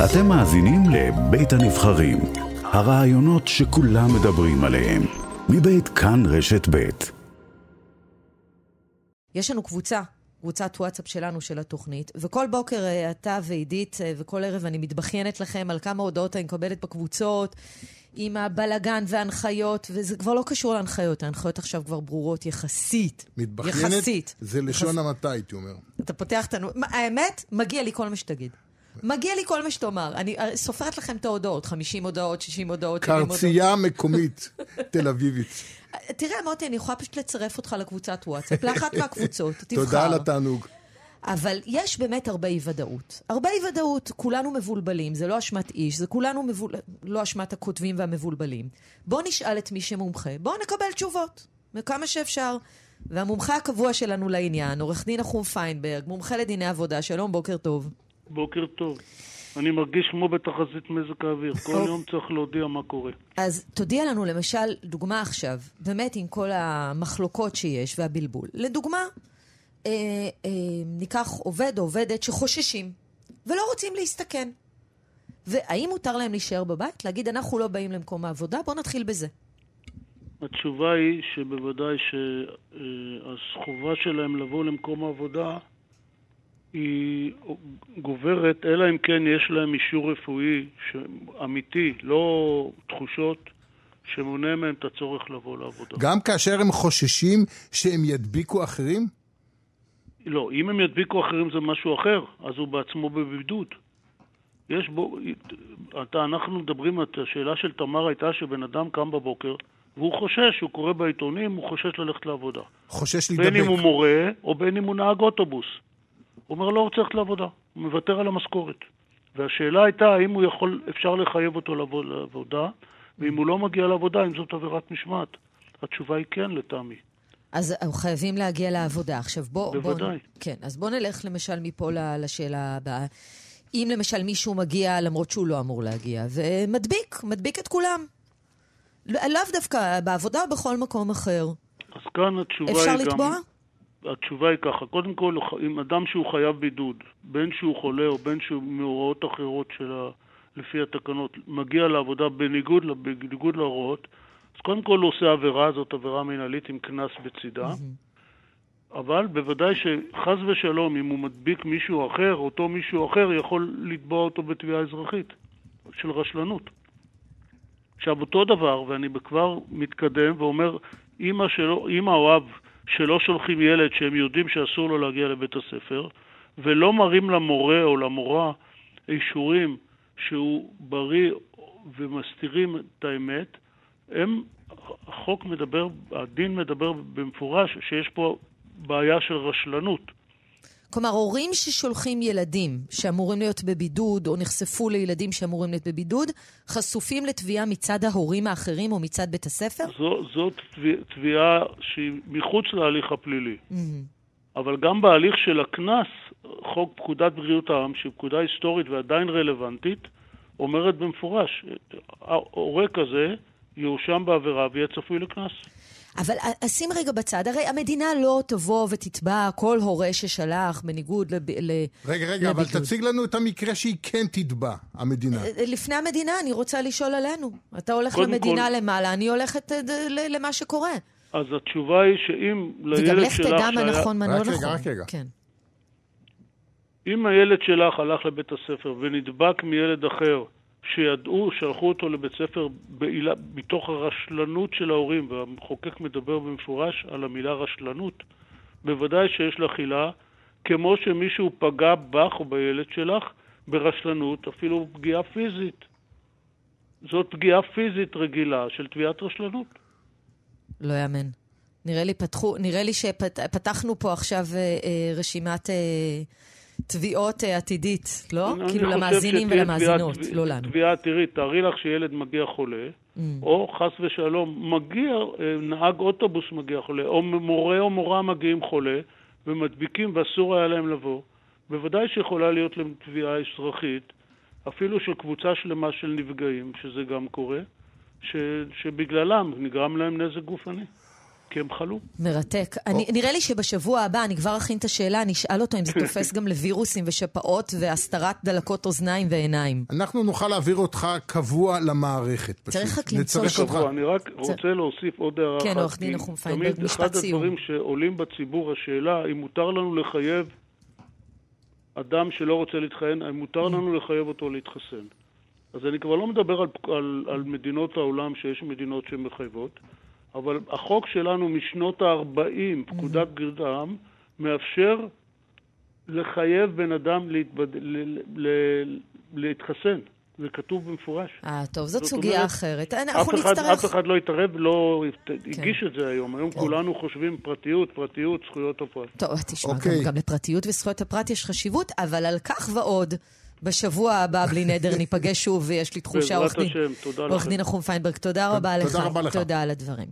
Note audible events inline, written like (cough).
אתם מאזינים לבית הנבחרים, הרעיונות שכולם מדברים עליהם, מבית כאן רשת בית. יש לנו קבוצה, קבוצת וואטסאפ שלנו של התוכנית, וכל בוקר אה, אתה ועידית אה, וכל ערב אני מתבכיינת לכם על כמה הודעות אני מקבלת בקבוצות, עם הבלגן וההנחיות, וזה כבר לא קשור להנחיות, ההנחיות עכשיו כבר ברורות יחסית. מתבכיינת יחסית. זה לשון יחס- המעטה, הייתי אומר. אתה פותח את הנו... מה, האמת, מגיע לי כל מה שתגיד. מגיע לי כל מה שתאמר. אני אה, סופרת לכם את ההודעות, 50 הודעות, 60 הודעות, 70 הודעות. קרצייה מקומית, (laughs) תל אביבית. תראה, מוטי, אני יכולה פשוט לצרף אותך לקבוצת וואטסאפ, לאחת (laughs) מהקבוצות, תבחר. תודה על התענוג. אבל יש באמת הרבה אי ודאות. הרבה אי ודאות, כולנו מבולבלים, זה לא אשמת איש, זה כולנו מבול... לא אשמת הכותבים והמבולבלים. בואו נשאל את מי שמומחה, בואו נקבל תשובות, וכמה שאפשר. והמומחה הקבוע שלנו לעניין, עורך דין נחום פיינברג, מומחה לדיני עבודה, שלום, בוקר טוב. בוקר טוב. אני מרגיש כמו בתחזית מזג האוויר. כל. יום צריך להודיע מה קורה. אז תודיע לנו, למשל, דוגמה עכשיו, באמת עם כל המחלוקות שיש והבלבול. לדוגמה, אה, אה, ניקח עובד או עובדת שחוששים ולא רוצים להסתכן. והאם מותר להם להישאר בבית? להגיד, אנחנו לא באים למקום העבודה? בואו נתחיל בזה. התשובה היא שבוודאי שהחובה שלהם לבוא למקום העבודה היא גוברת, אלא אם כן יש להם אישור רפואי אמיתי, לא תחושות, שמונע מהם את הצורך לבוא לעבודה. גם כאשר הם חוששים שהם ידביקו אחרים? לא, אם הם ידביקו אחרים זה משהו אחר, אז הוא בעצמו בבידוד. יש בו, אתה, אנחנו מדברים, השאלה של תמר הייתה שבן אדם קם בבוקר והוא חושש, הוא קורא בעיתונים, הוא חושש ללכת לעבודה. חושש בין אם הוא להידבק. מורה או בין אם הוא נהג אוטובוס. הוא אומר, לא רוצה ללכת לעבודה, הוא מוותר על המשכורת. והשאלה הייתה האם הוא יכול, אפשר לחייב אותו לבוא לעבודה, ואם הוא לא מגיע לעבודה, אם זאת עבירת משמעת. התשובה היא כן, לטעמי. אז חייבים להגיע לעבודה. עכשיו בוא... בוודאי. בוא, כן, אז בוא נלך למשל מפה לשאלה הבאה. אם למשל מישהו מגיע למרות שהוא לא אמור להגיע, ומדביק, מדביק את כולם. לא- לאו דווקא בעבודה או בכל מקום אחר. אז כאן התשובה אפשר היא גם... לתבוע? התשובה היא ככה, קודם כל, אם אדם שהוא חייב בידוד, בין שהוא חולה או בין שהוא מהוראות אחרות של ה... לפי התקנות, מגיע לעבודה בניגוד, בניגוד להוראות, אז קודם כל הוא עושה עבירה, זאת עבירה מנהלית עם קנס בצידה, אבל בוודאי שחס ושלום, אם הוא מדביק מישהו אחר, אותו מישהו אחר יכול לתבוע אותו בתביעה אזרחית של רשלנות. עכשיו, אותו דבר, ואני כבר מתקדם ואומר, שלו, אמא או אב שלא שולחים ילד שהם יודעים שאסור לו להגיע לבית הספר, ולא מראים למורה או למורה אישורים שהוא בריא ומסתירים את האמת, הם, החוק מדבר, הדין מדבר במפורש שיש פה בעיה של רשלנות. כלומר, הורים ששולחים ילדים שאמורים להיות בבידוד, או נחשפו לילדים שאמורים להיות בבידוד, חשופים לתביעה מצד ההורים האחרים או מצד בית הספר? זו, זאת תביע- תביעה שהיא מחוץ להליך הפלילי. אבל גם בהליך של הקנס, חוק פקודת בריאות העם, שהיא פקודה היסטורית ועדיין רלוונטית, אומרת במפורש, הורה כזה יואשם בעבירה ויהיה צפוי לקנס. אבל א- שים רגע בצד, הרי המדינה לא תבוא ותתבע כל הורה ששלח בניגוד לב... ל... רגע, רגע, אבל לבידוד. תציג לנו את המקרה שהיא כן תתבע, המדינה. אה, לפני המדינה, אני רוצה לשאול עלינו. אתה הולך למדינה כל- למעלה, אני הולכת אה, למה שקורה. אז התשובה היא שאם וגם לילד לך שלך תדע מה נכון, מה לא רק נכון. רגע, רק רגע. כן. אם הילד שלך הלך לבית הספר ונדבק מילד אחר, שידעו, שלחו אותו לבית ספר בעילה, מתוך הרשלנות של ההורים, והמחוקק מדבר במפורש על המילה רשלנות, בוודאי שיש לך עילה, כמו שמישהו פגע בך או בילד שלך ברשלנות, אפילו פגיעה פיזית. זאת פגיעה פיזית רגילה של תביעת רשלנות. לא יאמן. נראה לי, פתחו, נראה לי שפתחנו פה עכשיו אה, אה, רשימת אה, תביעות אה, עתידית, לא? כאילו למאזינים ולמאזינות, לא לנו. תביעה, תראי, תארי לך שילד מגיע חולה, Mm. או חס ושלום, מגיע, אה, נהג אוטובוס מגיע חולה, או מורה או מורה מגיעים חולה, ומדביקים ואסור היה להם לבוא, בוודאי שיכולה להיות להם תביעה אזרחית, אפילו של קבוצה שלמה של נפגעים, שזה גם קורה, ש, שבגללם נגרם להם נזק גופני. כי הם חלו. מרתק. אני, נראה לי שבשבוע הבא, אני כבר אכין את השאלה, אני אשאל אותו אם זה (laughs) תופס גם לווירוסים ושפעות והסתרת דלקות אוזניים ועיניים. אנחנו נוכל להעביר אותך קבוע למערכת. פשוט. צריך רק למצוא נצרף אותך. שבוע, אני רק רוצה להוסיף עוד הערה אחת. כן, עורך דין נחום פיינברג, תמיד משפט אחד סיום. הדברים שעולים בציבור, השאלה אם מותר לנו לחייב אדם שלא רוצה להתחסן, האם מותר לנו לחייב אותו להתחסן. אז אני כבר לא מדבר על, על, על מדינות העולם, שיש מדינות שמחייבות, אבל החוק שלנו משנות ה-40, פקודת בריאות העם, מאפשר לחייב בן אדם להתבד... ל... ל... להתחסן. זה כתוב במפורש. אה, טוב, זאת זאת סוגיה אומרת, אחרת. אף אנחנו אחד, נצטרך... אף אחד לא התערב, לא הגיש את זה היום. היום כן. כולנו חושבים פרטיות, פרטיות, זכויות הפרט. טוב, תשמע, אוקיי. גם, גם לפרטיות וזכויות הפרט יש חשיבות, אבל על כך ועוד, בשבוע הבא, בלי נדר, ניפגש שוב, ויש לי תחושה, עורך. דין נחום פיינברג, תודה רבה לך. תודה רבה לך. תודה על הדברים.